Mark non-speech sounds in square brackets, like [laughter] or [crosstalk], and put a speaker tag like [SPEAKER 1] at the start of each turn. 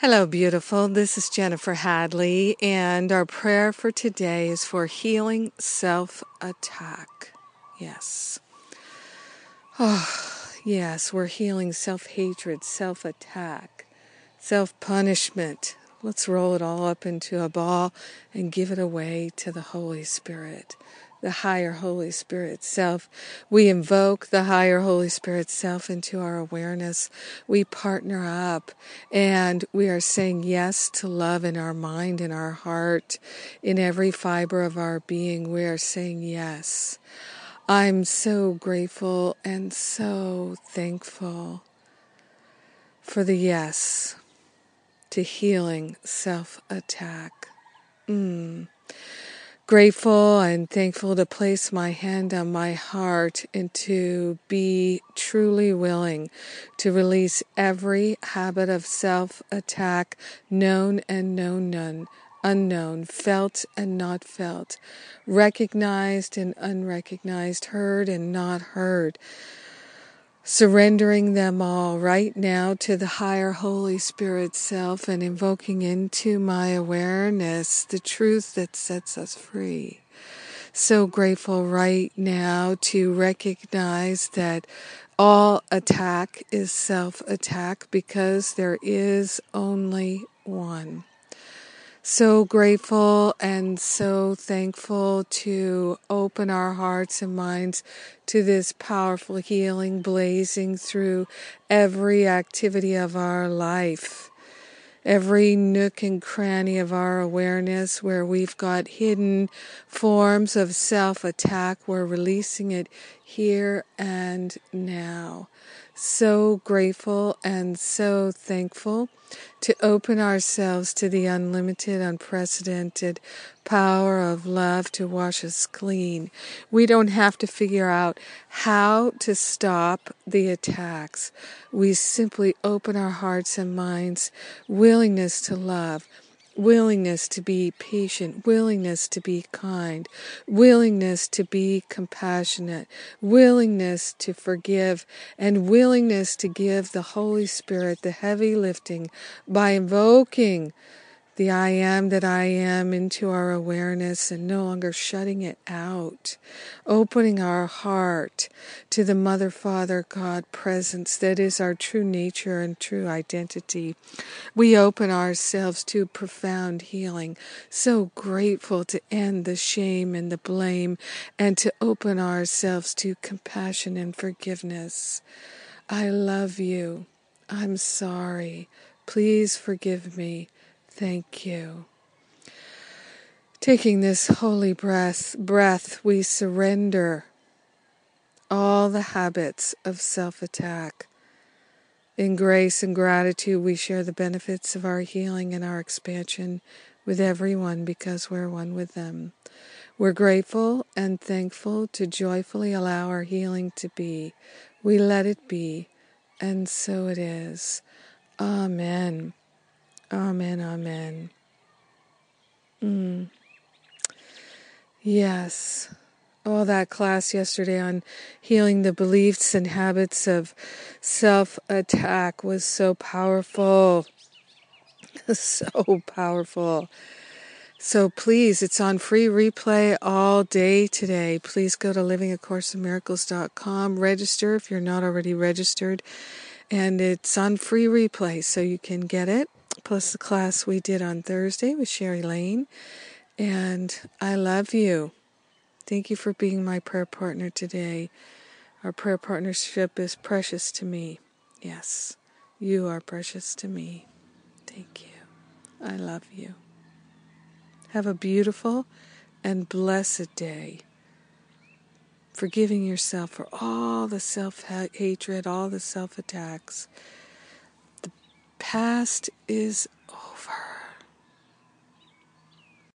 [SPEAKER 1] Hello, beautiful. This is Jennifer Hadley, and our prayer for today is for healing self attack. Yes. Oh, yes, we're healing self hatred, self attack, self punishment. Let's roll it all up into a ball and give it away to the Holy Spirit the higher Holy Spirit self. We invoke the higher Holy Spirit self into our awareness. We partner up and we are saying yes to love in our mind, in our heart, in every fiber of our being. We are saying yes. I'm so grateful and so thankful for the yes to healing self attack. Mm grateful and thankful to place my hand on my heart and to be truly willing to release every habit of self attack, known and known none, unknown, felt and not felt, recognized and unrecognized, heard and not heard surrendering them all right now to the higher Holy Spirit self and invoking into my awareness the truth that sets us free. So grateful right now to recognize that all attack is self attack because there is only one so grateful and so thankful to open our hearts and minds to this powerful healing blazing through every activity of our life, every nook and cranny of our awareness where we've got hidden forms of self attack. We're releasing it here and now so grateful and so thankful to open ourselves to the unlimited, unprecedented power of love to wash us clean. We don't have to figure out how to stop the attacks. We simply open our hearts and minds, willingness to love willingness to be patient, willingness to be kind, willingness to be compassionate, willingness to forgive, and willingness to give the Holy Spirit the heavy lifting by invoking the I am that I am into our awareness and no longer shutting it out, opening our heart to the Mother, Father, God presence that is our true nature and true identity. We open ourselves to profound healing. So grateful to end the shame and the blame and to open ourselves to compassion and forgiveness. I love you. I'm sorry. Please forgive me. Thank you. Taking this holy breath, breath, we surrender all the habits of self attack. In grace and gratitude, we share the benefits of our healing and our expansion with everyone because we're one with them. We're grateful and thankful to joyfully allow our healing to be. We let it be, and so it is. Amen. Amen, amen. Mm. Yes. Oh, that class yesterday on healing the beliefs and habits of self attack was so powerful. [laughs] so powerful. So please, it's on free replay all day today. Please go to livingacourseofmiracles.com, register if you're not already registered, and it's on free replay so you can get it plus the class we did on Thursday with Sherry Lane. And I love you. Thank you for being my prayer partner today. Our prayer partnership is precious to me. Yes, you are precious to me. Thank you. I love you. Have a beautiful and blessed day. Forgiving yourself for all the self hatred, all the self attacks past is